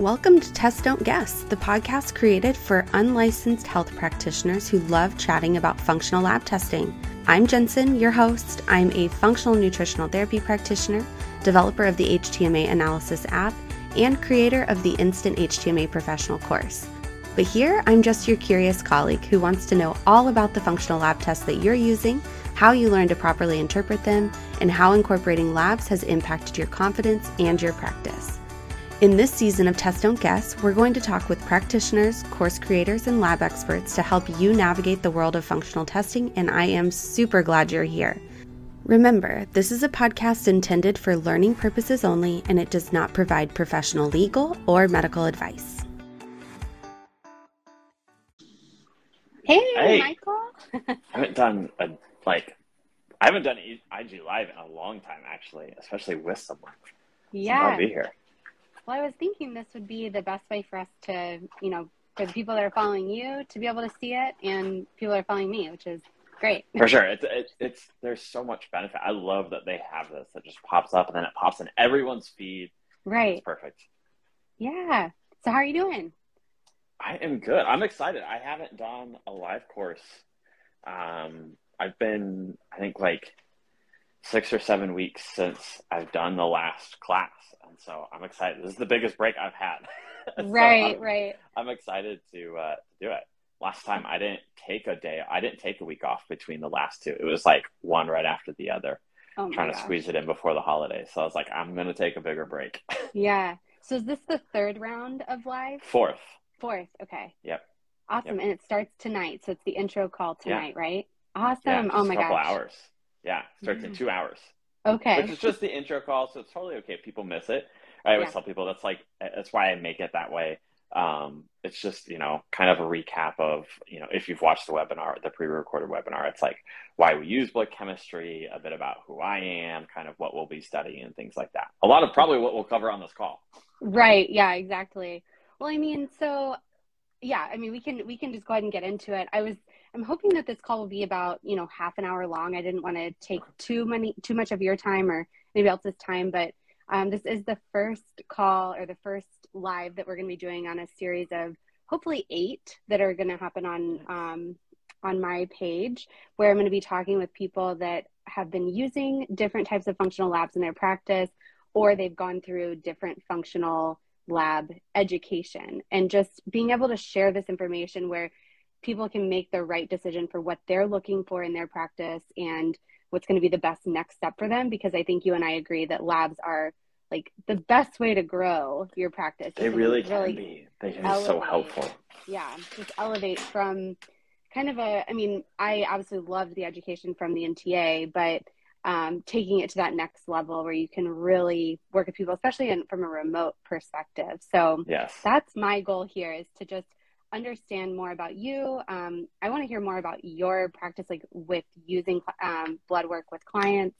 Welcome to Test Don't Guess, the podcast created for unlicensed health practitioners who love chatting about functional lab testing. I'm Jensen, your host. I'm a functional nutritional therapy practitioner, developer of the HTMA Analysis app, and creator of the Instant HTMA Professional course. But here, I'm just your curious colleague who wants to know all about the functional lab tests that you're using, how you learn to properly interpret them, and how incorporating labs has impacted your confidence and your practice. In this season of Test Don't Guess, we're going to talk with practitioners, course creators, and lab experts to help you navigate the world of functional testing, and I am super glad you're here. Remember, this is a podcast intended for learning purposes only, and it does not provide professional legal or medical advice. Hey, Hey. Michael. I haven't done a like I haven't done IG live in a long time actually, especially with someone. So yeah. I'll be here. Well, I was thinking this would be the best way for us to, you know, for the people that are following you to be able to see it and people that are following me, which is great. For sure. It's it, it's there's so much benefit. I love that they have this that just pops up and then it pops in everyone's feed. Right. It's perfect. Yeah. So how are you doing? I am good. I'm excited. I haven't done a live course. Um I've been I think like six or seven weeks since I've done the last class. And so I'm excited. This is the biggest break I've had. So right, I'm- right. I'm excited to uh, do it. Last time I didn't take a day. I didn't take a week off between the last two. It was like one right after the other, Oh trying to squeeze it in before the holidays. So I was like, I'm gonna take a bigger break. Yeah. So is this the third round of live? Fourth. Fourth. Okay. Yep. Awesome. And it starts tonight. So it's the intro call Yeah. tonight, right? Awesome. Yeah, oh my a couple gosh. hours. Yeah, starts in Mhm. two hours. Okay. Which is just the intro call, so it's totally okay if people miss it. I always Yeah. tell people that's like that's why I make it that way. Um, it's just you know kind of a recap of you know if you've watched the webinar, the pre-recorded webinar, it's like why we use blood chemistry, a bit about who I am, kind of what we'll be studying, and things like that. A lot of probably what we'll cover on this call. Right. Yeah, exactly. Well, I mean, so yeah, I mean, we can we can just go ahead and get into it. I was I'm hoping that this call will be about, you know, half an hour long. I didn't want to take too many too much of your time or anybody else's time, but um, this is the first call or the first live that we're going to be doing on a series of hopefully eight that are going to happen on um, on my page, where I'm going to be talking with people that have been using different types of functional labs in their practice or they've gone through different functional lab education and just being able to share this information where people can make the right decision for what they're looking for in their practice and what's going to be the best next step for them because i think you and i agree that labs are like the best way to grow your practice They really can be. They can be so helpful. yeah just elevate from kind of a i mean i absolutely loved the education from the nta but um, taking it to that next level where you can really work with people especially in, from a remote perspective so Yes. that's my goal here is to just understand more about you um, i want to hear more about your practice like with using um, blood work with clients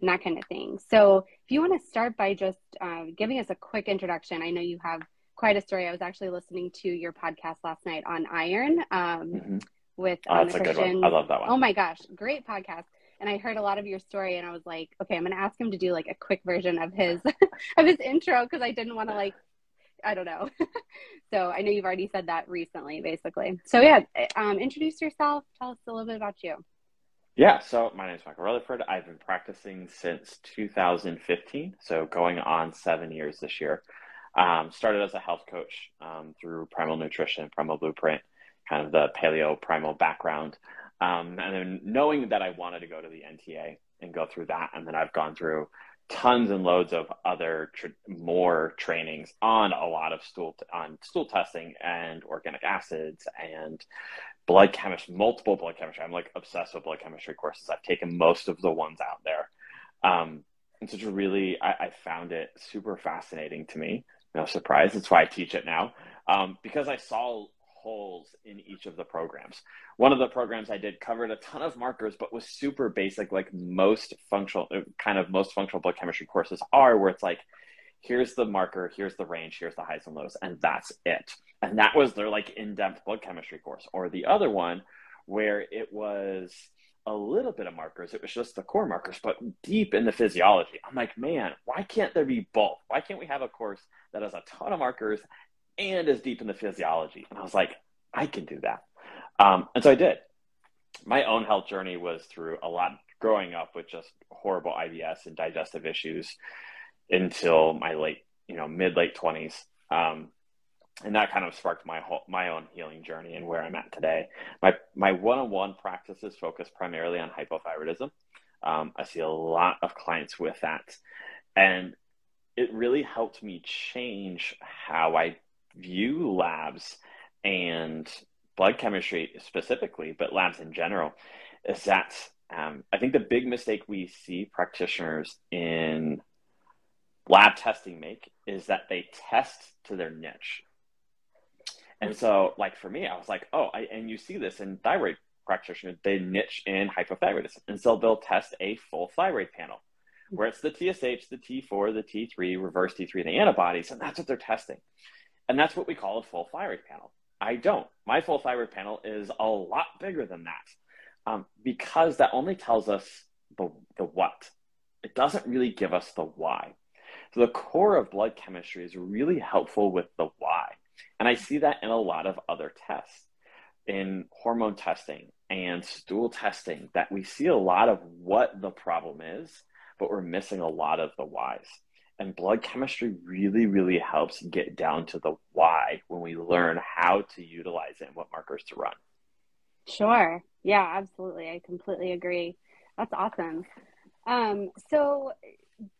and that kind of thing so if you want to start by just uh, giving us a quick introduction i know you have quite a story i was actually listening to your podcast last night on iron um, Mhm. with Oh, um, that's a good one. I love that one. oh my gosh great podcast and I heard a lot of your story, and I was like, okay, I'm gonna ask him to do like a quick version of his of his intro because I didn't want to like, I don't know. so I know you've already said that recently, basically. So yeah, um, introduce yourself. Tell us a little bit about you. Yeah, so my name is Michael Rutherford. I've been practicing since 2015, so going on seven years this year. Um, started as a health coach um, through Primal Nutrition, Primal Blueprint, kind of the paleo primal background. Um, and then knowing that I wanted to go to the NTA and go through that, and then I've gone through tons and loads of other more trainings on a lot of stool t- on stool testing and organic acids and blood chemistry, multiple blood chemistry. I'm like obsessed with blood chemistry courses. I've taken most of the ones out there. Um, and so it's really, I, I found it super fascinating to me. No surprise. That's why I teach it now. Um, because I saw holes in each of the programs. One of the programs I did covered a ton of markers, but was super basic, like most functional, uh, kind of most functional blood chemistry courses are, where it's like, here's the marker, here's the range, here's the highs and lows, and that's it. And that was their like in-depth blood chemistry course. Or the other one where it was a little bit of markers. It was just the core markers, but deep in the physiology. I'm like, man, why can't there be both? Why can't we have a course that has a ton of markers and is deep in the physiology? And I was like, I can do that. Um, and so I did. My own health journey was through a lot growing up with just horrible IBS and digestive issues until my late, you know, mid late 20s. Um, and that kind of sparked my whole, my own healing journey and where I'm at today. My my one-on-one practices focus primarily on hypothyroidism. Um, I see a lot of clients with that, and it really helped me change how I view labs and blood chemistry specifically, but labs in general. Is that um, I think the big mistake we see practitioners in lab testing make is that they test to their niche and so, like for me, I was like, oh, I, and you see this in thyroid practitioners, they niche in hypothyroidism. And so they'll test a full thyroid panel where it's the TSH, the T4, the T3, reverse T3, the antibodies, and that's what they're testing. And that's what we call a full thyroid panel. I don't. My full thyroid panel is a lot bigger than that um, because that only tells us the, the what. It doesn't really give us the why. So the core of blood chemistry is really helpful with the why. And I see that in a lot of other tests, in hormone testing and stool testing, that we see a lot of what the problem is, but we're missing a lot of the whys. And blood chemistry really, really helps get down to the why when we learn how to utilize it and what markers to run. Sure. Yeah, absolutely. I completely agree. That's awesome. Um, so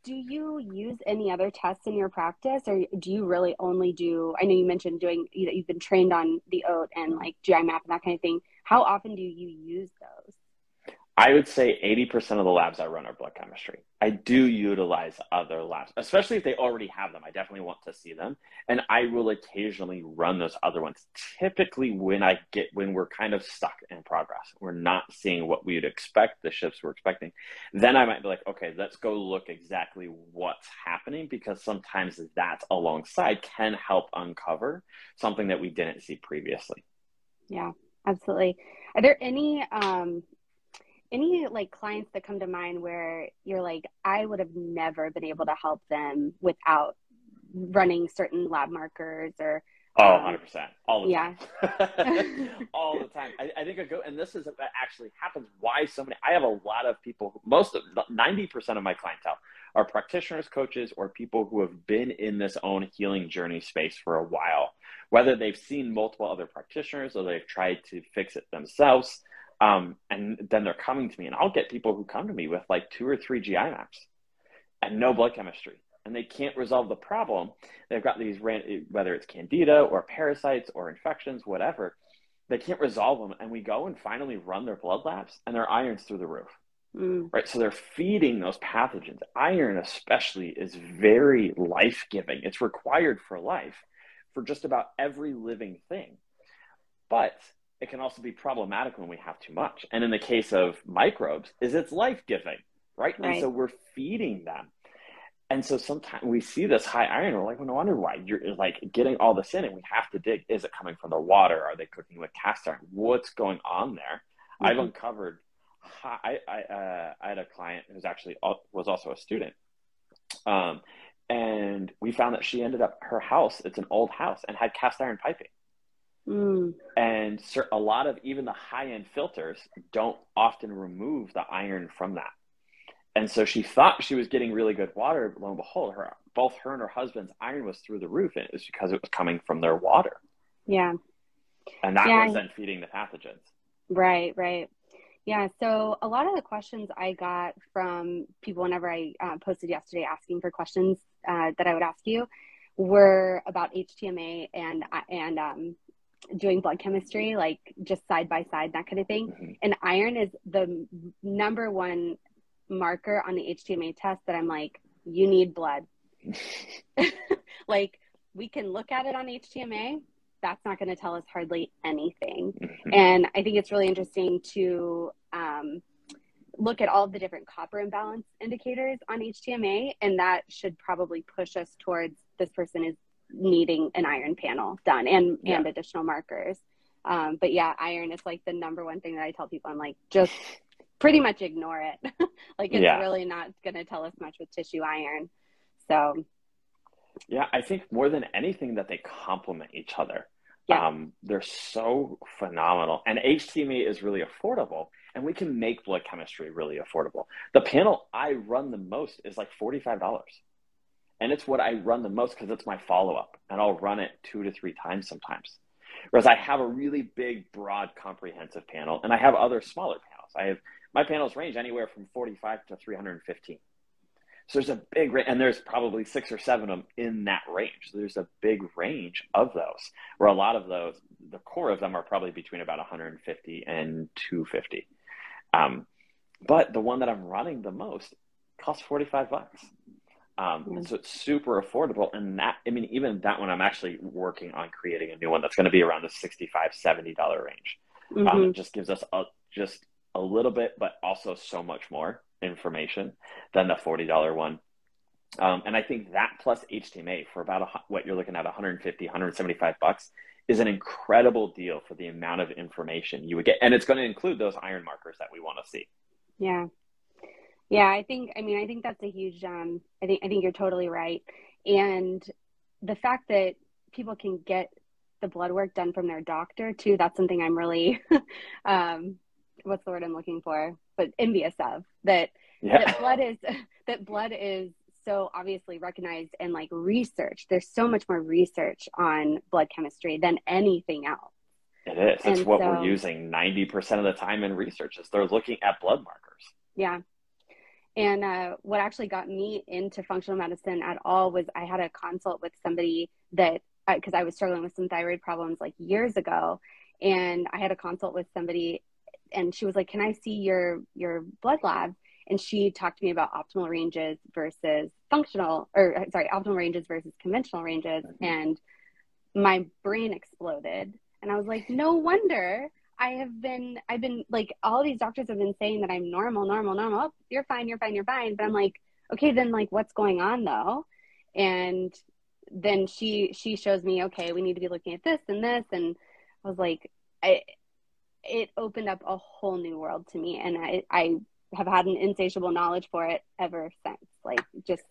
do you use any other tests in your practice or do you really only do i know you mentioned doing you know, you've been trained on the oat and like gi map and that kind of thing how often do you use those I would say 80% of the labs I run are blood chemistry. I do utilize other labs, especially if they already have them. I definitely want to see them. And I will occasionally run those other ones. Typically when I get when we're kind of stuck in progress, we're not seeing what we would expect, the shifts we're expecting, then I might be like, okay, let's go look exactly what's happening because sometimes that alongside can help uncover something that we didn't see previously. Yeah, absolutely. Are there any um any like clients that come to mind where you're like i would have never been able to help them without running certain lab markers or oh 100% um, all the yeah. time. All the time. I, I, think i go and this is that actually happens why so many i have a lot of people most of 90% of my clientele are practitioners coaches or people who have been in this own healing journey space for a while. Whether they've seen multiple other practitioners or they've tried to fix it themselves um, and then they're coming to me, and I'll get people who come to me with like two or three GI maps and no blood chemistry, and they can't resolve the problem. They've got these, whether it's candida or parasites or infections, whatever, they can't resolve them. And we go and finally run their blood labs, and their iron's through the roof. Mm. Right. So they're feeding those pathogens. Iron, especially, is very life giving. It's required for life for just about every living thing. But it can also be problematic when we have too much. And in the case of microbes, is it's life giving, right? right? And so we're feeding them. And so sometimes we see this high iron, we're like, well, no wonder why you're like getting all this in, and we have to dig. Is it coming from the water? Are they cooking with cast iron? What's going on there? Mm-hmm. I've uncovered. I I, uh, I had a client who's actually was also a student, um, and we found that she ended up her house. It's an old house and had cast iron piping. Mm. And a lot of even the high end filters don't often remove the iron from that. And so she thought she was getting really good water, but lo and behold, her both her and her husband's iron was through the roof, and it was because it was coming from their water. Yeah. And that yeah. was then feeding the pathogens. Right, right. Yeah. So a lot of the questions I got from people whenever I uh, posted yesterday asking for questions uh, that I would ask you were about HTMA and and um, doing blood chemistry, like just side by side, that kind of thing. Mm-hmm. And iron is the number one marker on the HTMA test that I'm like, you need blood. like we can look at it on HTMA. That's not going to tell us hardly anything. Mm-hmm. And I think it's really interesting to um, look at all the different copper imbalance indicators on HTMA, and that should probably push us towards this person is needing an iron panel done and yeah. and additional markers. Um, but yeah, iron is like the number one thing that I tell people. I'm like, just pretty much ignore it. like it's Yeah. really not going to tell us much with tissue iron. So Yeah, I think more than anything that they complement each other. Yeah. Um, they're so phenomenal. And HTMA is really affordable, and we can make blood chemistry really affordable. The panel I run the most is like $45. And it's what I run the most because it's my follow up, and I'll run it two to three times sometimes. Whereas I have a really big, broad, comprehensive panel, and I have other smaller panels. I have my panels range anywhere from 45 to 315. So there's a big range, and there's probably six or seven of them in that range. So there's a big range of those, where a lot of those, the core of them are probably between about 150 and 250. Um, but the one that I'm running the most costs 45 bucks. Um, Mm. and so it's super affordable. And that, I mean, even that one, I'm actually working on creating a new one that's going to be around the 65 $70 range. mhm. Um, it just gives us a, just a little bit, but also so much more information than the $40 one. Um, and I think that plus HTMA for about a, what you're looking at 150, 175 bucks is an incredible deal for the amount of information you would get. And it's going to include those iron markers that we want to see. Yeah. Yeah, I think I mean I think that's a huge um I think I think you're totally right. And the fact that people can get the blood work done from their doctor too, that's something I'm really um what's the word I'm looking for? But envious of. That Yeah. that blood is that blood is so obviously recognized and like research. There's so much more research on blood chemistry than anything else. It is. It's And what so- we're using 90% of the time in research is they're looking at blood markers. Yeah. And uh, what actually got me into functional medicine at all was I had a consult with somebody that, because I was struggling with some thyroid problems like years ago. And I had a consult with somebody and she was like, Can I see your, your blood lab? And she talked to me about optimal ranges versus functional, or uh, sorry, optimal ranges versus conventional ranges. And my brain exploded. And I was like, No wonder I have been, I've been like, all these doctors have been saying that I'm normal, normal, normal. Oh, you're fine, you're fine, you're fine. But I'm like, okay, then like, what's going on though? And then she, she shows me, okay, we need to be looking at this and this. And I was like, I, it opened up a whole new world to me. And I, I have had an insatiable knowledge for it ever since. Like, just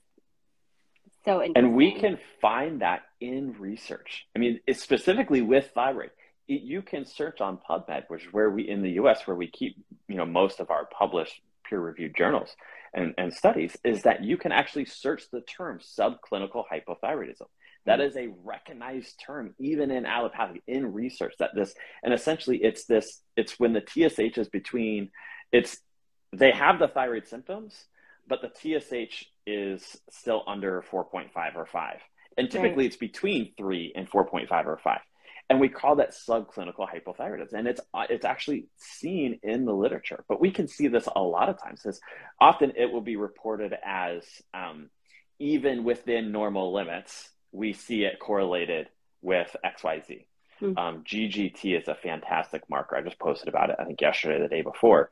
so. And we can find that in research. I mean, it's specifically with thyroid. It, you can search on PubMed, which is where we in the U.S. where we keep you know most of our published peer-reviewed journals and, and studies. Is that you can actually search the term subclinical hypothyroidism. That hmm. is a recognized term, even in allopathic, in research. That this and essentially it's this. It's when the TSH is between. It's they have the thyroid symptoms, but the TSH is still under 4.5 or 5. And typically it's between 3 and 4.5 or 5. And we call that subclinical hypothyroidism. And it's uh, it's actually seen in the literature. But we can see this a lot of times. Because often it will be reported as um, even within normal limits, we see it correlated with XYZ. Hmm. Um, GGT is a fantastic marker. I just posted about it, I think, yesterday, the day before.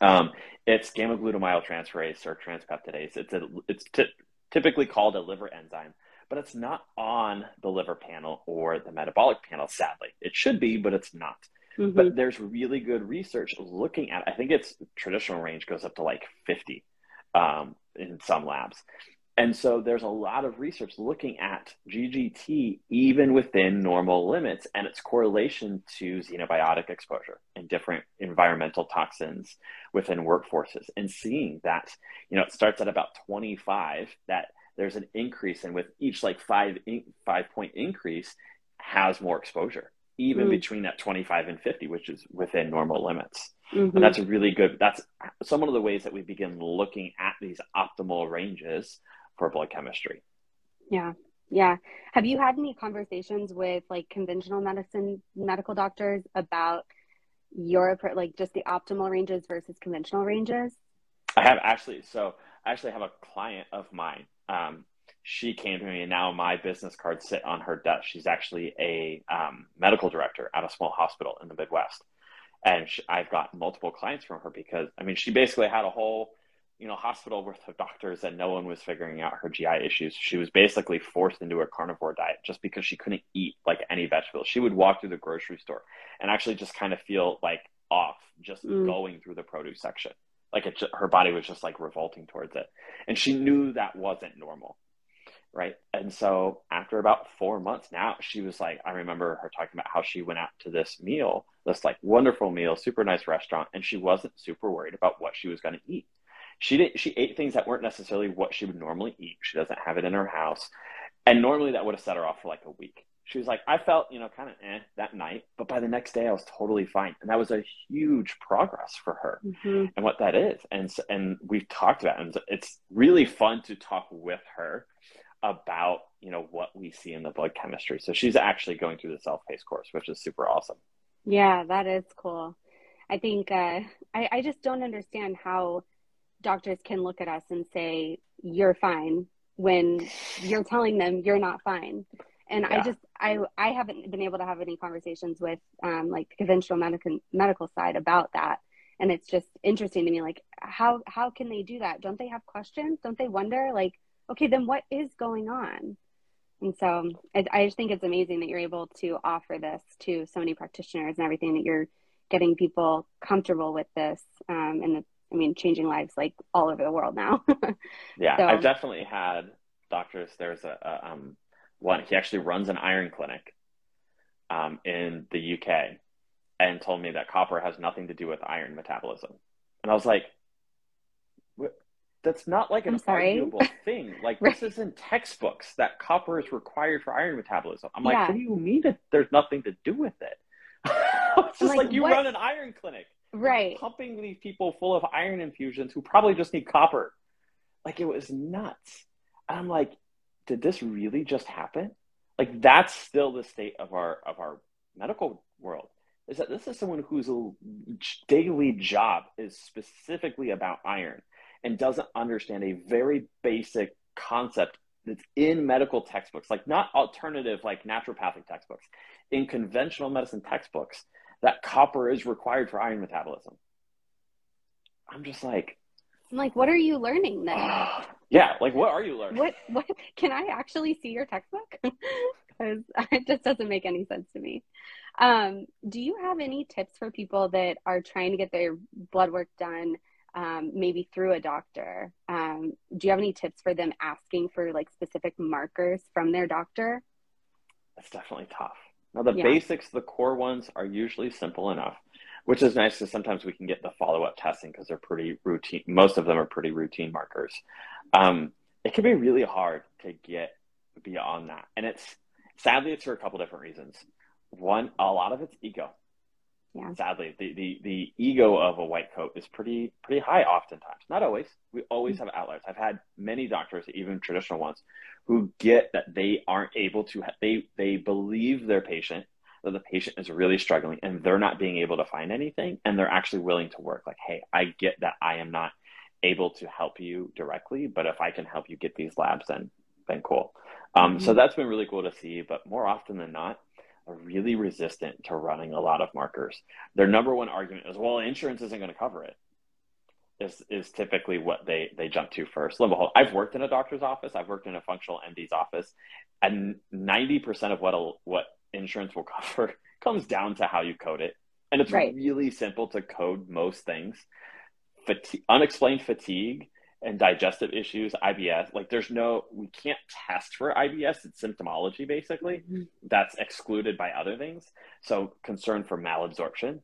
Um, it's gamma glutamyl transferase or transpeptidase. It's a, it's ty- typically called a liver enzyme, but it's not on the liver panel or the metabolic panel. Sadly, it should be, but it's not. Mhm. But there's really good research looking at. I think its traditional range goes up to like 50 um, in some labs, and so there's a lot of research looking at GGT even within normal limits and its correlation to xenobiotic exposure and different environmental toxins within workforces and seeing that you know it starts at about 25 that there's an increase and with each like five five point increase has more exposure even Mm. between that 25 and 50 which is within normal limits Mhm. and that's a really good that's some of the ways that we begin looking at these optimal ranges for blood chemistry Yeah. Yeah. Have you had any conversations with like conventional medicine medical doctors about your like just the optimal ranges versus conventional ranges? I have actually, so I actually have a client of mine. Um, she came to me, and now my business cards sit on her desk. She's actually a um, medical director at a small hospital in the Midwest, and she, I've got multiple clients from her because I mean, she basically had a whole, you know, hospital worth of doctors, and no one was figuring out her GI issues. She was basically forced into a carnivore diet just because she couldn't eat like any vegetables. She would walk through the grocery store and actually just kind of feel like off just mm. going through the produce section. Like it, her body was just like revolting towards it, and she knew that wasn't normal, right? And so after about four months, now she was like, I remember her talking about how she went out to this meal, this like wonderful meal, super nice restaurant, and she wasn't super worried about what she was going to eat. She didn't, she ate things that weren't necessarily what she would normally eat. She doesn't have it in her house, and normally that would have set her off for like a week she was like, I felt, you know, kind of eh that night, but by the next day I was totally fine. And that was a huge progress for her mm-hmm. and what that is. And, and we've talked about, it, and it's really fun to talk with her about, you know, what we see in the blood chemistry. So she's actually going through the self-paced course, which is super awesome. Yeah, that is cool. I think, uh, I, I just don't understand how doctors can look at us and say, you're fine when you're telling them you're not fine and yeah. i just i i haven't been able to have any conversations with um, like the conventional medical medical side about that. And it's just interesting to me like how how can they do that? Don't they have questions? Don't they wonder like okay then what is going on? And so I, I just think it's amazing that you're able to offer this to so many practitioners and everything that you're getting people comfortable with this um, and the, i mean changing lives like all over the world now. Yeah so, i've definitely had doctors there's a, a um, one, he actually runs an iron clinic um, in the UK and told me that copper has nothing to do with iron metabolism. And I was like, that's not like an arguable thing. Like right. this is in textbooks that copper is required for iron metabolism. I'm like, yeah. what do you mean that there's nothing to do with it? it's just like, like, you what? run an iron clinic. Right. pumping these people full of iron infusions who probably just need copper. Like it was nuts. And I'm like, did this really just happen? Like that's still the state of our of our medical world. Is that this is someone whose daily job is specifically about iron and doesn't understand a very basic concept that's in medical textbooks, like not alternative, like naturopathic textbooks, in conventional medicine textbooks, that copper is required for iron metabolism. I'm just like, I'm like, what are you learning then? Ah. Yeah, like what are you learning? What what can I actually see your textbook? Because it just doesn't make any sense to me. Um, do you have any tips for people that are trying to get their blood work done, um, maybe through a doctor? Um, do you have any tips for them asking for like specific markers from their doctor? That's definitely tough. Now the yeah. basics, the core ones, are usually simple enough which is nice because sometimes we can get the follow up testing because they're pretty routine. Most of them are pretty routine markers. Um, it can be really hard to get beyond that, and it's sadly it's for a couple different reasons. One, a lot of it's ego. Yeah. Sadly, the, the the ego of a white coat is pretty pretty high oftentimes. Not always. We always mm-hmm. have outliers. I've had many doctors, even traditional ones, who get that they aren't able to. They they believe their patient that the patient is really struggling and they're not being able to find anything and they're actually willing to work like hey i get that i am not able to help you directly but if i can help you get these labs then then cool um, mm-hmm. so that's been really cool to see but more often than not are really resistant to running a lot of markers their number one argument is well insurance isn't going to cover it is is typically what they they jump to first. Lo behold, I've worked in a doctor's office. I've worked in a functional MD's office, and ninety percent of what a, what insurance will cover comes down to how you code it. And it's right. really simple to code most things. Fatigue, unexplained fatigue and digestive issues, IBS, like there's no, we can't test for IBS. It's symptomology basically. Mm-hmm. That's excluded by other things. So concern for malabsorption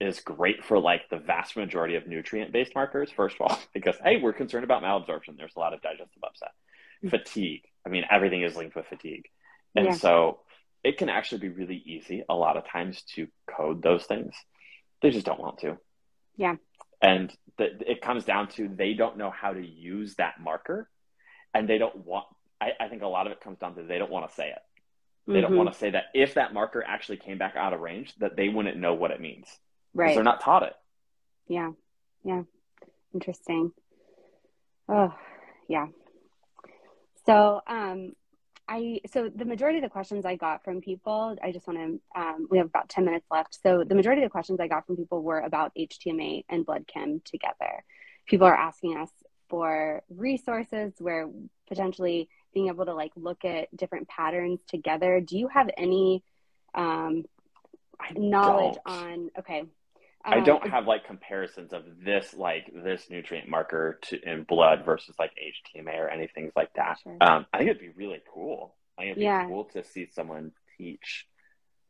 is great for like the vast majority of nutrient based markers, first of all, because hey, we're concerned about malabsorption. There's a lot of digestive upset. Mm-hmm. Fatigue. I mean, everything is linked with fatigue. And yeah. so it can actually be really easy a lot of times to code those things. They just don't want to. Yeah. And the, it comes down to they don't know how to use that marker and they don't want, I, I think a lot of it comes down to they don't want to say it. They mm-hmm. don't want to say that if that marker actually came back out of range, that they wouldn't know what it means. Right. Because they're not taught it. Yeah. Yeah. Interesting. Oh, yeah. So, um, I so the majority of the questions I got from people, I just want to. Um, we have about ten minutes left. So the majority of the questions I got from people were about HTMA and blood chem together. People are asking us for resources where potentially being able to like look at different patterns together. Do you have any um, knowledge on? Okay, I don't have like comparisons of this like this nutrient marker to in blood versus like HTMA or anything like that. Sure. Um, I think it'd be really cool. I think it'd be yeah. cool to see someone teach,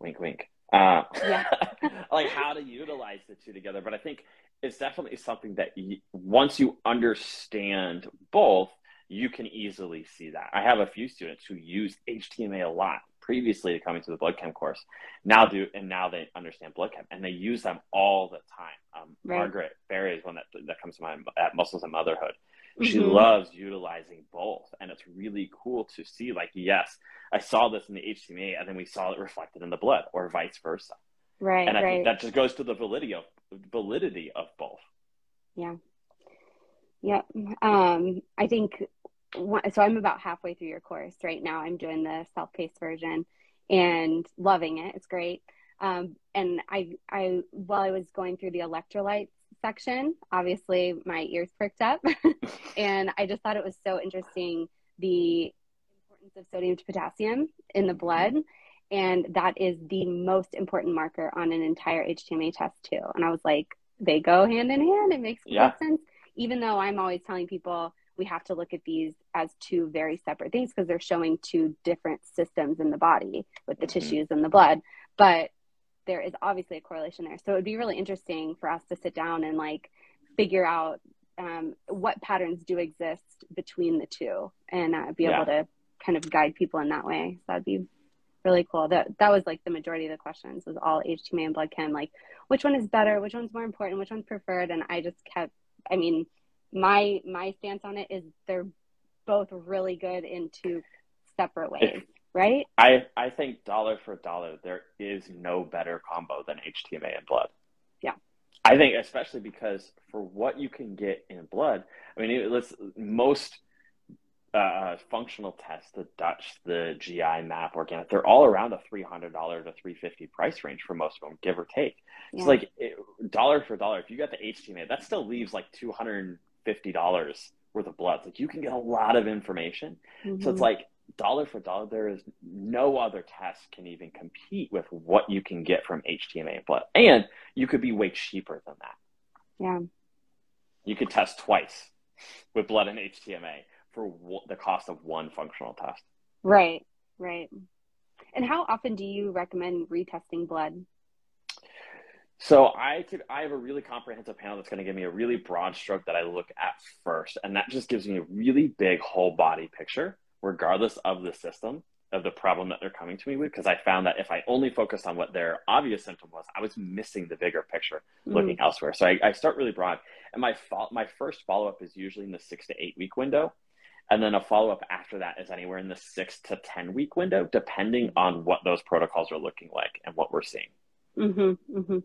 wink, wink, uh, yeah. like how to utilize the two together. But I think it's definitely something that you, once you understand both, you can easily see that. I have a few students who use HTMA a lot previously to coming to the blood chem course. Now do and now they understand blood chem and they use them all the time. Um, right. margaret berry is one that, that comes to mind at muscles and motherhood. She mm-hmm. loves utilizing both and it's really cool to see like yes i saw this in the HTMA and then we saw it reflected in the blood or vice versa. Right and i right. think that just goes to the validity of validity of both. Yeah. Yeah um i think so I'm about halfway through your course right now. I'm doing the self-paced version and loving it. It's great. Um, and I, I, while I was going through the electrolytes section, obviously my ears perked up, and I just thought it was so interesting the importance of sodium to potassium in the blood, and that is the most important marker on an entire HTMA test too. And I was like, they go hand in hand. It makes yeah. sense, even though I'm always telling people we have to look at these as two very separate things because they're showing two different systems in the body with the mm-hmm. tissues and the blood. But there is obviously a correlation there. So it would be really interesting for us to sit down and like figure out um, what patterns do exist between the two and uh, be yeah. able to kind of guide people in that way. So that'd be really cool. That that was like the majority of the questions was all HTMA and blood chem, like which one is better, which one's more important, which one's preferred, and I just kept. I mean, my my stance on it is they're both really good in two separate ways, right? I I think dollar for dollar, there is no better combo than HTMA and blood. Yeah. I think especially because for what you can get in blood, I mean, let's most uh, functional tests, the Dutch, the GI map, organic, they're all around a three hundred dollar to three fifty price range for most of them, give or take. Yeah. It's like it, dollar for dollar. If you got the HTMA, that still leaves like two hundred fifty dollars worth of blood. like you can get a lot of information. Mm-hmm. So it's mm-hmm. like dollar for dollar, there is no other test can even compete with what you can get from HTMA blood, and you could be way cheaper than that. Yeah, you could test twice with blood and HTMA for the cost of one functional test. Right, right. And how often do you recommend retesting blood? So I could I have a really comprehensive panel that's going to give me a really broad stroke that I look at first, and that just gives me a really big whole body picture, regardless of the system of the problem that they're coming to me with. Because I found that if I only focused on what their obvious symptom was, I was missing the bigger picture, mm. looking elsewhere. So I, I, start really broad, and my fo- my first follow up is usually in the six to eight week window, and then a follow up after that is anywhere in the six to ten week window, depending on what those protocols are looking like and what we're seeing. Mm-hmm, mm-hmm.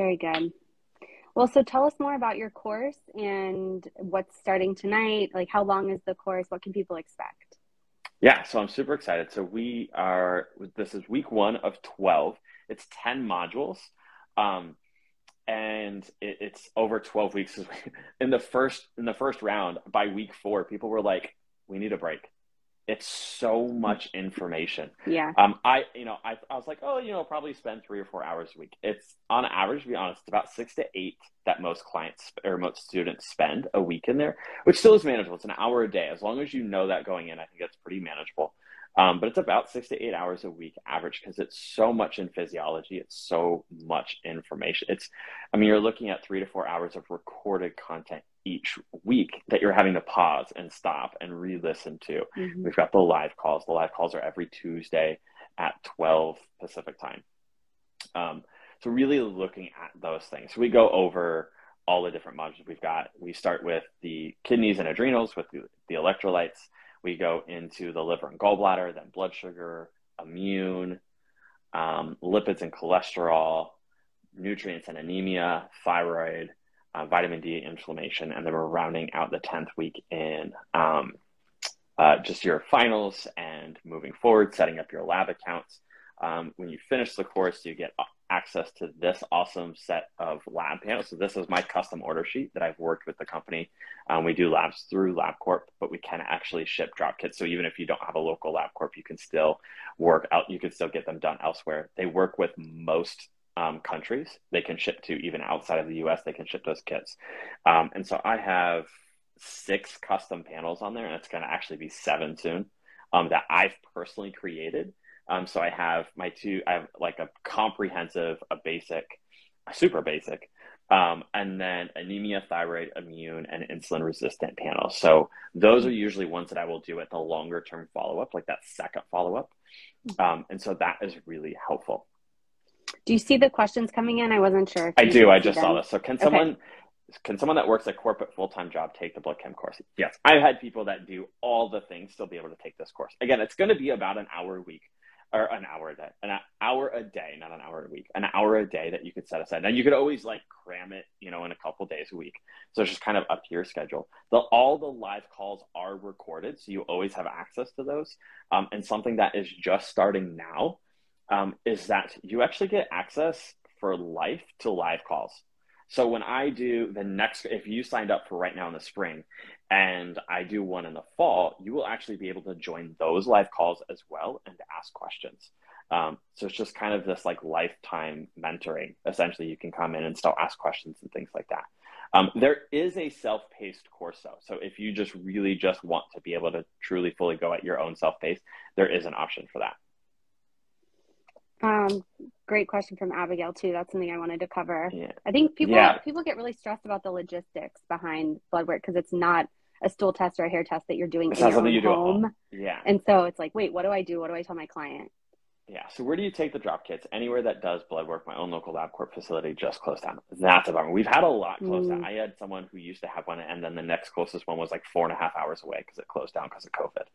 Very good. Well, so tell us more about your course and what's starting tonight. Like, how long is the course? What can people expect? Yeah, so I'm super excited. So we are. This is week one of twelve. It's ten modules, um, and it, it's over twelve weeks. In the first in the first round, by week four, people were like, "We need a break." It's so much information. Yeah. Um, I, you know, I, I was like, oh, you know, probably spend three or four hours a week. It's on average, to be honest, about six to eight that most clients or most students spend a week in there, which still is manageable. It's an hour a day. As long as you know that going in, I think that's pretty manageable. Um, but it's about six to eight hours a week average because it's so much in physiology. It's so much information. It's, I mean, you're looking at three to four hours of recorded content each week that you're having to pause and stop and re-listen to. Mm-hmm. We've got the live calls. The live calls are every Tuesday at 12 Pacific time. Um, so really looking at those things. So we go over all the different modules we've got. We start with the kidneys and adrenals with the, the electrolytes. We go into the liver and gallbladder, then blood sugar, immune, um, lipids and cholesterol, nutrients and anemia, thyroid, uh, vitamin D inflammation, and then we're rounding out the 10th week in um, uh, just your finals and moving forward, setting up your lab accounts. Um, when you finish the course, you get access to this awesome set of lab panels. So this is my custom order sheet that I've worked with the company. Um, we do labs through LabCorp, but we can actually ship drop kits. So even if you don't have a local LabCorp, you can still work out. You can still get them done elsewhere. They work with most um, countries. They can ship to even outside of the US, they can ship those kits. Um, and so I have six custom panels on there, and it's going to actually be seven soon um, that I've personally created. Um, so I have my two, I have like a comprehensive, a basic, a super basic, um, and then anemia, thyroid, immune, and insulin resistant panels. So those are usually ones that I will do at the longer term follow up, like that second follow up. Um, and so that is really helpful. Do you see the questions coming in? I wasn't sure. I do. I just them. saw this. So can someone okay. can someone that works a corporate full time job take the blood chem course? Yes, I've had people that do all the things still be able to take this course. Again, it's going to be about an hour a week or an hour a day, an hour a day, not an hour a week, an hour a day that you could set aside. Now you could always like cram it, you know, in a couple days a week. So it's just kind of up to your schedule. The, all the live calls are recorded, so you always have access to those. Um, and something that is just starting now um, is that you actually get access for life to live calls. So when I do the next, if you signed up for right now in the spring and I do one in the fall, you will actually be able to join those live calls as well and ask questions. Um, so it's just kind of this like lifetime mentoring. Essentially, you can come in and still ask questions and things like that. Um, there is a self-paced course though. So if you just really just want to be able to truly fully go at your own self-pace, there is an option for that. Um, great question from Abigail too. That's something I wanted to cover. Yeah. I think people yeah. people get really stressed about the logistics behind blood work because it's not a stool test or a hair test that you're doing it's in your own you home. Yeah. And so it's like, wait, what do I do? What do I tell my client? Yeah. So where do you take the drop kits? Anywhere that does blood work. My own local LabCorp facility just closed down. That's a bummer. We've had a lot close mm. down. I had someone who used to have one, and then the next closest one was like four and a half hours away because it closed down because of COVID.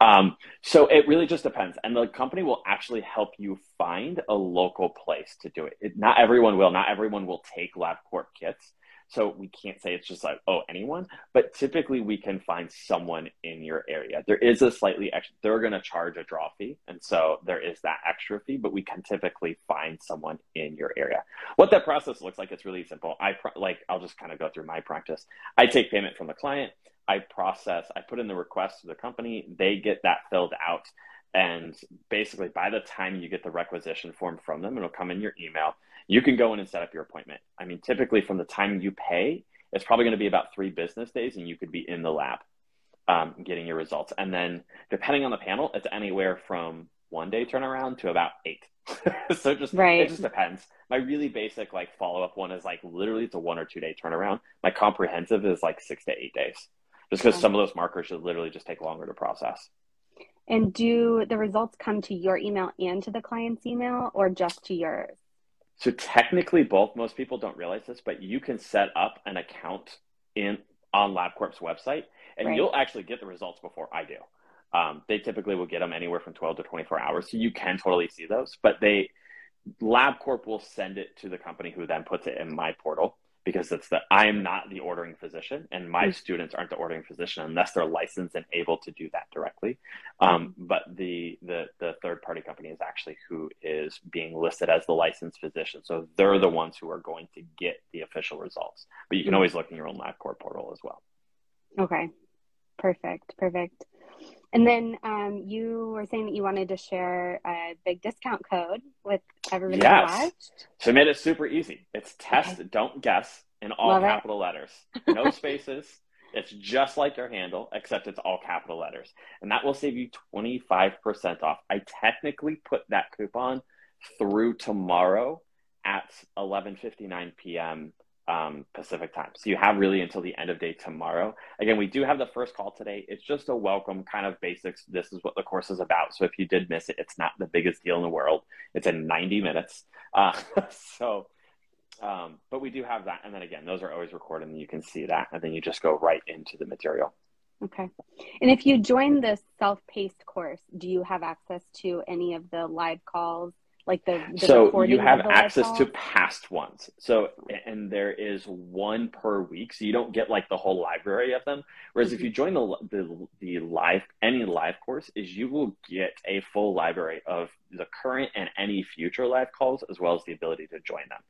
Um, so it really just depends, and the company will actually help you find a local place to do it. it not everyone will. Not everyone will take LabCorp kits. So we can't say it's just like, oh, anyone, but typically we can find someone in your area. There is a slightly extra, they're going to charge a draw fee. And so there is that extra fee, but we can typically find someone in your area. What that process looks like, it's really simple. I like, I'll just kind of go through my practice. I take payment from the client. I process, I put in the request to the company. They get that filled out. And basically, by the time you get the requisition form from them, it'll come in your email you can go in and set up your appointment. I mean, typically from the time you pay, it's probably going to be about three business days, and you could be in the lab um, getting your results. And then, depending on the panel, it's anywhere from one day turnaround to about eight. so just right. it just depends. My really basic like follow up one is like literally it's a one or two day turnaround. My comprehensive is like six to eight days, just because some of those markers should literally just take longer to process. And do the results come to your email and to the client's email, or just to yours? So technically, both. Most people don't realize this, but you can set up an account in on LabCorp's website, and right. you'll actually get the results before I do. Um, they typically will get them anywhere from 12 to 24 hours, so you can totally see those. But they LabCorp will send it to the company who then puts it in my portal because it's that I am not the ordering physician, and my mm-hmm. students aren't the ordering physician unless they're licensed and able to do that directly. Um, but the the the third party company is actually who is being listed as the licensed physician, so they're the ones who are going to get the official results. But you can mm-hmm. always look in your own LabCorp portal as well. Okay, perfect, perfect. And then um, you were saying that you wanted to share a big discount code with everybody yes. watched. So I made it super easy. It's test, okay. don't guess in all Love capital it. letters. No spaces. It's just like your handle, except it's all capital letters. And that will save you 25% off. I technically put that coupon through tomorrow at 11:59 p.m um, Pacific time. So you have really until the end of day tomorrow. Again, we do have the first call today. It's just a welcome kind of basics. This is what the course is about. So if you did miss it, it's not the biggest deal in the world. It's in 90 minutes. Uh, so, um, but we do have that. And then again, those are always recorded and you can see that. And then you just go right into the material. Okay. And if you join the self paced course, do you have access to any of the live calls like the, the so you have access to past ones so and there is one per week so you don't get like the whole library of them whereas mm-hmm. if you join the, the the live any live course is you will get a full library of the current and any future live calls as well as the ability to join them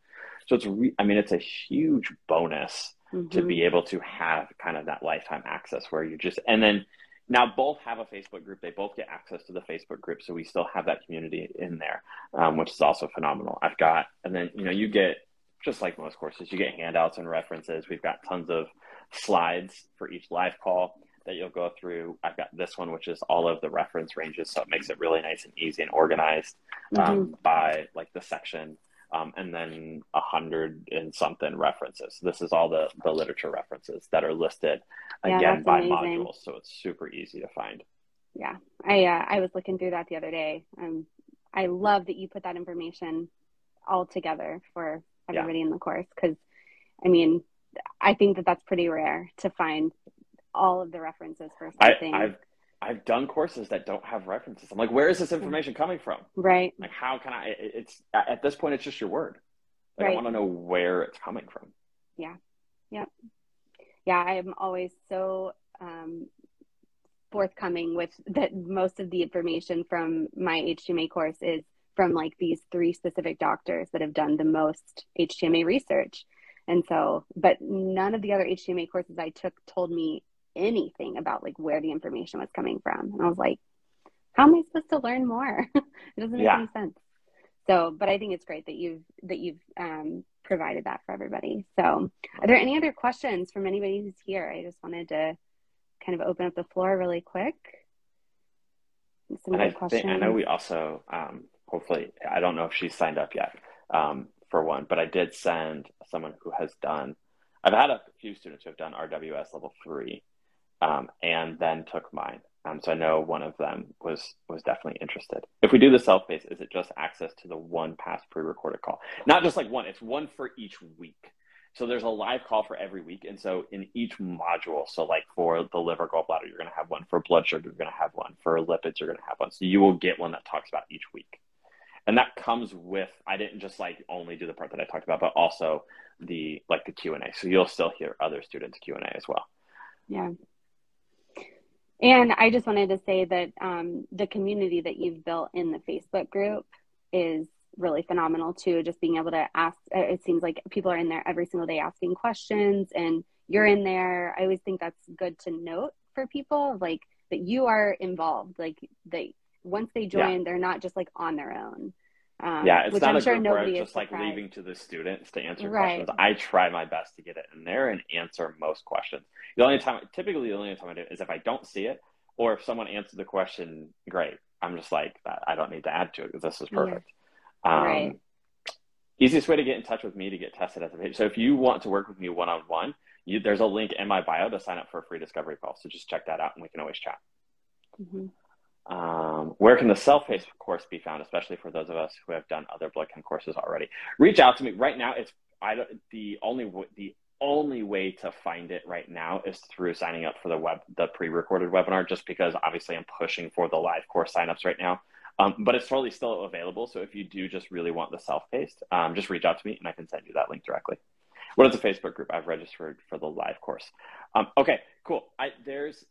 so it's re- i mean it's a huge bonus mm-hmm. to be able to have kind of that lifetime access where you just and then now both have a Facebook group. They both get access to the Facebook group, so we still have that community in there, um, which is also phenomenal. I've got, and then you know, you get just like most courses, you get handouts and references. We've got tons of slides for each live call that you'll go through. I've got this one, which is all of the reference ranges, so it makes it really nice and easy and organized um, mm-hmm. by like the section um, and then a hundred and something references. This is all the, the literature references that are listed again yeah, by amazing. modules, so it's super easy to find. Yeah, I uh, I was looking through that the other day. Um, I love that you put that information all together for everybody yeah. in the course because, I mean, I think that that's pretty rare to find all of the references for something. I, I've I've done courses that don't have references. I'm like, where is this information coming from? Right. Like, how can I? It's at this point, it's just your word. Like, right. I want to know where it's coming from. Yeah. Yeah. Yeah. I'm always so um, forthcoming with that. Most of the information from my HTMA course is from like these three specific doctors that have done the most HTMA research. And so, but none of the other HTMA courses I took told me anything about like where the information was coming from. And I was like, how am I supposed to learn more? it doesn't make yeah. any sense. So, but I think it's great that you've that you've um, provided that for everybody. So, are there any other questions from anybody who's here? I just wanted to kind of open up the floor really quick. Some and I, questions. Think, I know we also, um, hopefully, I don't know if she's signed up yet um, for one, but I did send someone who has done. I've had a few students who have done RWS level three, um, and then took mine. Um, so I know one of them was was definitely interested. If we do the self paced, is it just access to the one past pre-recorded call? Not just like one; it's one for each week. So there's a live call for every week, and so in each module, so like for the liver gallbladder, you're going to have one. For blood sugar, you're going to have one. For lipids, you're going to have one. So you will get one that talks about each week, and that comes with. I didn't just like only do the part that I talked about, but also the like the Q and A. So you'll still hear other students Q and A as well. Yeah. And I just wanted to say that um, the community that you've built in the Facebook group is really phenomenal too. Just being able to ask, uh, it seems like people are in there every single day asking questions, and you're in there. I always think that's good to note for people, like that you are involved. Like they once they join, yeah. they're not just like on their own. Um, yeah, it's not I'm a sure group where I'm just like leaving to the students to answer right. questions. I try my best to get it in there and answer most questions. The only time, typically, the only time I do is if I don't see it, or if someone answered the question, great. I'm just like, I don't need to add to it because this is perfect. Yeah. Um, right. Easiest way to get in touch with me to get tested as a patient. So if you want to work with me one on one, there's a link in my bio to sign up for a free discovery call. So just check that out, and we can always chat. Mm-hmm. Um, where can the self-paced course be found, especially for those of us who have done other blood chem courses already? Reach out to me. Right now, it's I the only the only way to find it right now is through signing up for the web the pre-recorded webinar. Just because obviously I'm pushing for the live course signups right now, um, but it's totally still available. So if you do just really want the self-paced, um, just reach out to me and I can send you that link directly. What is a Facebook group? I've registered for the live course. Um, okay, cool. I, there's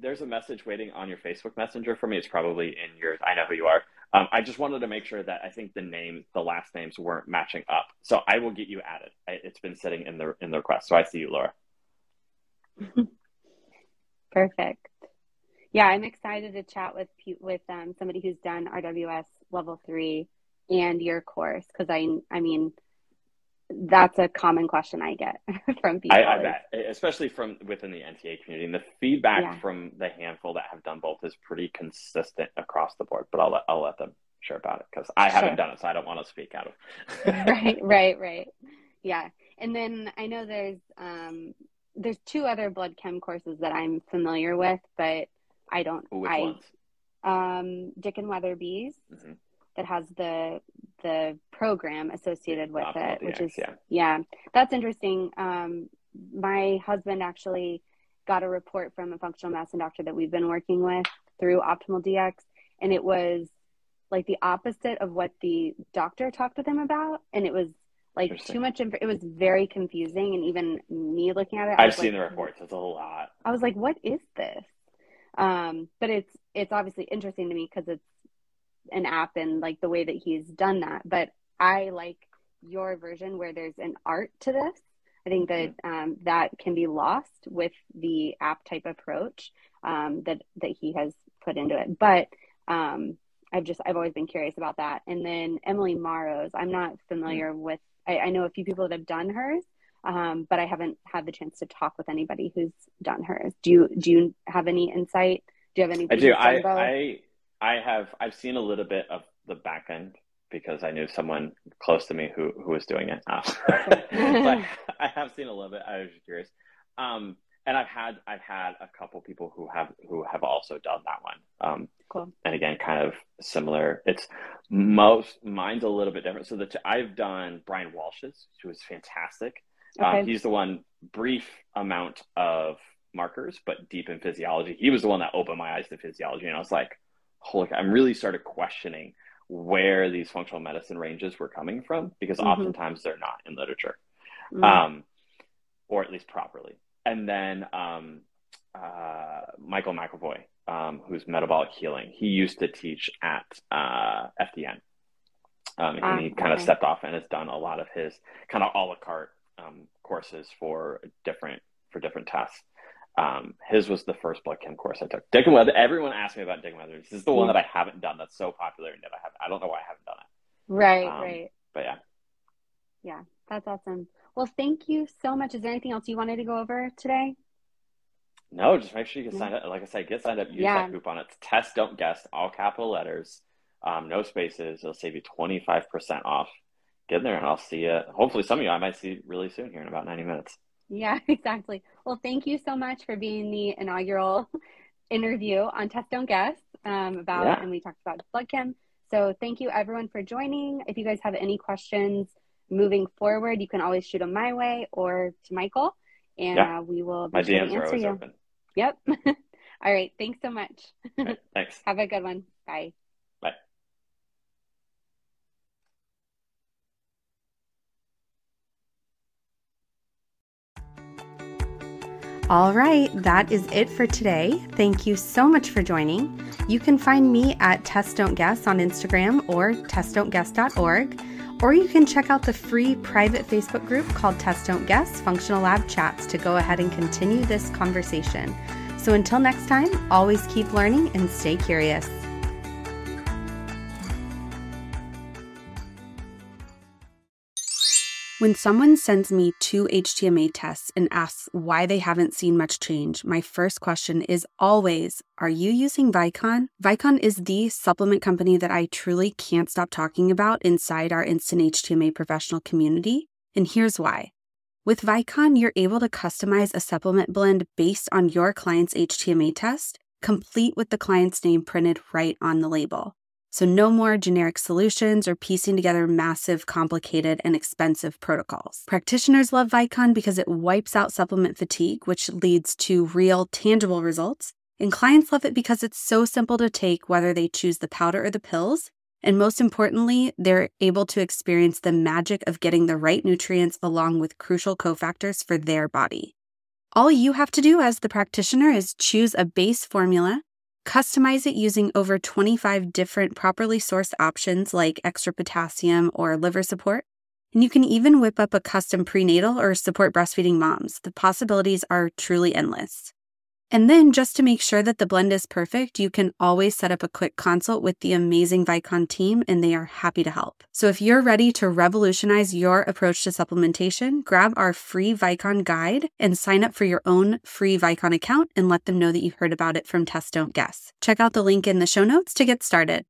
there's a message waiting on your Facebook Messenger for me. It's probably in yours. I know who you are. Um, I just wanted to make sure that I think the name, the last names weren't matching up. So I will get you added. I, it's been sitting in the in the request. So I see you, Laura. Perfect. Yeah, I'm excited to chat with with um, somebody who's done RWS level three and your course because I I mean that's a common question I get from people. I, I bet, especially from within the NTA community. And the feedback yeah. from the handful that have done both is pretty consistent across the board. But I'll let I'll let them share about it because I sure. haven't done it, so I don't want to speak out of. right, right, right. Yeah, and then I know there's um, there's two other blood chem courses that I'm familiar with, but I don't. Which I, ones? Um, Dicken Weatherby's. Mm-hmm that has the the program associated with Optimal it, DX, which is yeah. yeah, that's interesting. Um, my husband actually got a report from a functional medicine doctor that we've been working with through Optimal DX, and it was like the opposite of what the doctor talked with him about, and it was like too much. Inf- it was very confusing, and even me looking at it, I've seen like, the reports. It's a lot. I was like, "What is this?" Um, but it's it's obviously interesting to me because it's an app and like the way that he's done that. But I like your version where there's an art to this. I think that um, that can be lost with the app type approach um, that that he has put into it. But um, I've just I've always been curious about that. And then Emily Morrow's, I'm not familiar mm-hmm. with. I, I, know a few people that have done hers, um, but I haven't had the chance to talk with anybody who's done hers. Do you do you have any insight? Do you have any? I do. I, I I have. I've seen a little bit of the back end because I knew someone close to me who who was doing it. Uh, but I have seen a little bit. I was curious. Um, and I've had I've had a couple people who have who have also done that one. Um, cool. And again, kind of similar. It's most mine's a little bit different. So the t- I've done Bryan Walsh's, who was fantastic. Um, okay. Um, he's the one brief amount of markers, but deep in physiology. He was the one that opened my eyes to physiology, and I was like, "Holy!" I'm really started questioning where these functional medicine ranges were coming from because mm-hmm. oftentimes they're not in literature, mm-hmm. um, or at least properly and then um, uh, Michael McEvoy, um, who's metabolic healing. He used to teach at uh, FDN. Um, and he ah, kind of stepped off and has done a lot of his kind of a la carte um, courses for different for different tests. Um, his was the first blood chem course I took. Dicken Weather. Everyone asked me about Dicken Weather. This is the one that I haven't done. That's so popular and that I haven't. I don't know why I haven't done it. Right, um, right. But yeah. Yeah, that's awesome. Well, thank you so much. Is there anything else you wanted to go over today? No, just make sure you get signed up. Like I said, get signed up. Use yeah. that coupon. It's test, don't guess, all capital letters, um, no spaces. It'll save you 25% off. Get in there and I'll see you. Hopefully, some of you I might see really soon here in about 90 minutes. Yeah, exactly. Well, thank you so much for being the inaugural interview on Test Don't Guess um, about, yeah. and we talked about blood chem. So thank you everyone for joining. If you guys have any questions, moving forward, you can always shoot them my way or to Michael, and yeah. uh, we will my DMs are always you. open. Yep. All right. Thanks so much. Right, thanks. Have a good one. Bye. All right, that is it for today. Thank you so much for joining. You can find me at Test Don't Guess on Instagram or testdon'tguess.org. Or you can check out the free private Facebook group called Test Don't Guess Functional Lab Chats to go ahead and continue this conversation. So until next time, always keep learning and stay curious. When someone sends me two HTMA tests and asks why they haven't seen much change, my first question is always Are you using Vicon? Vicon is the supplement company that I truly can't stop talking about inside our Instant HTMA professional community. And here's why. With Vicon, you're able to customize a supplement blend based on your client's HTMA test, complete with the client's name printed right on the label. So, no more generic solutions or piecing together massive, complicated, and expensive protocols. Practitioners love Vicon because it wipes out supplement fatigue, which leads to real, tangible results. And clients love it because it's so simple to take, whether they choose the powder or the pills. And most importantly, they're able to experience the magic of getting the right nutrients along with crucial cofactors for their body. All you have to do as the practitioner is choose a base formula Customize it using over 25 different properly sourced options like extra potassium or liver support. And you can even whip up a custom prenatal or support breastfeeding moms. The possibilities are truly endless. And then, just to make sure that the blend is perfect, you can always set up a quick consult with the amazing Vicon team, and they are happy to help. So, if you're ready to revolutionize your approach to supplementation, grab our free Vicon guide and sign up for your own free Vicon account and let them know that you heard about it from Test Don't Guess. Check out the link in the show notes to get started.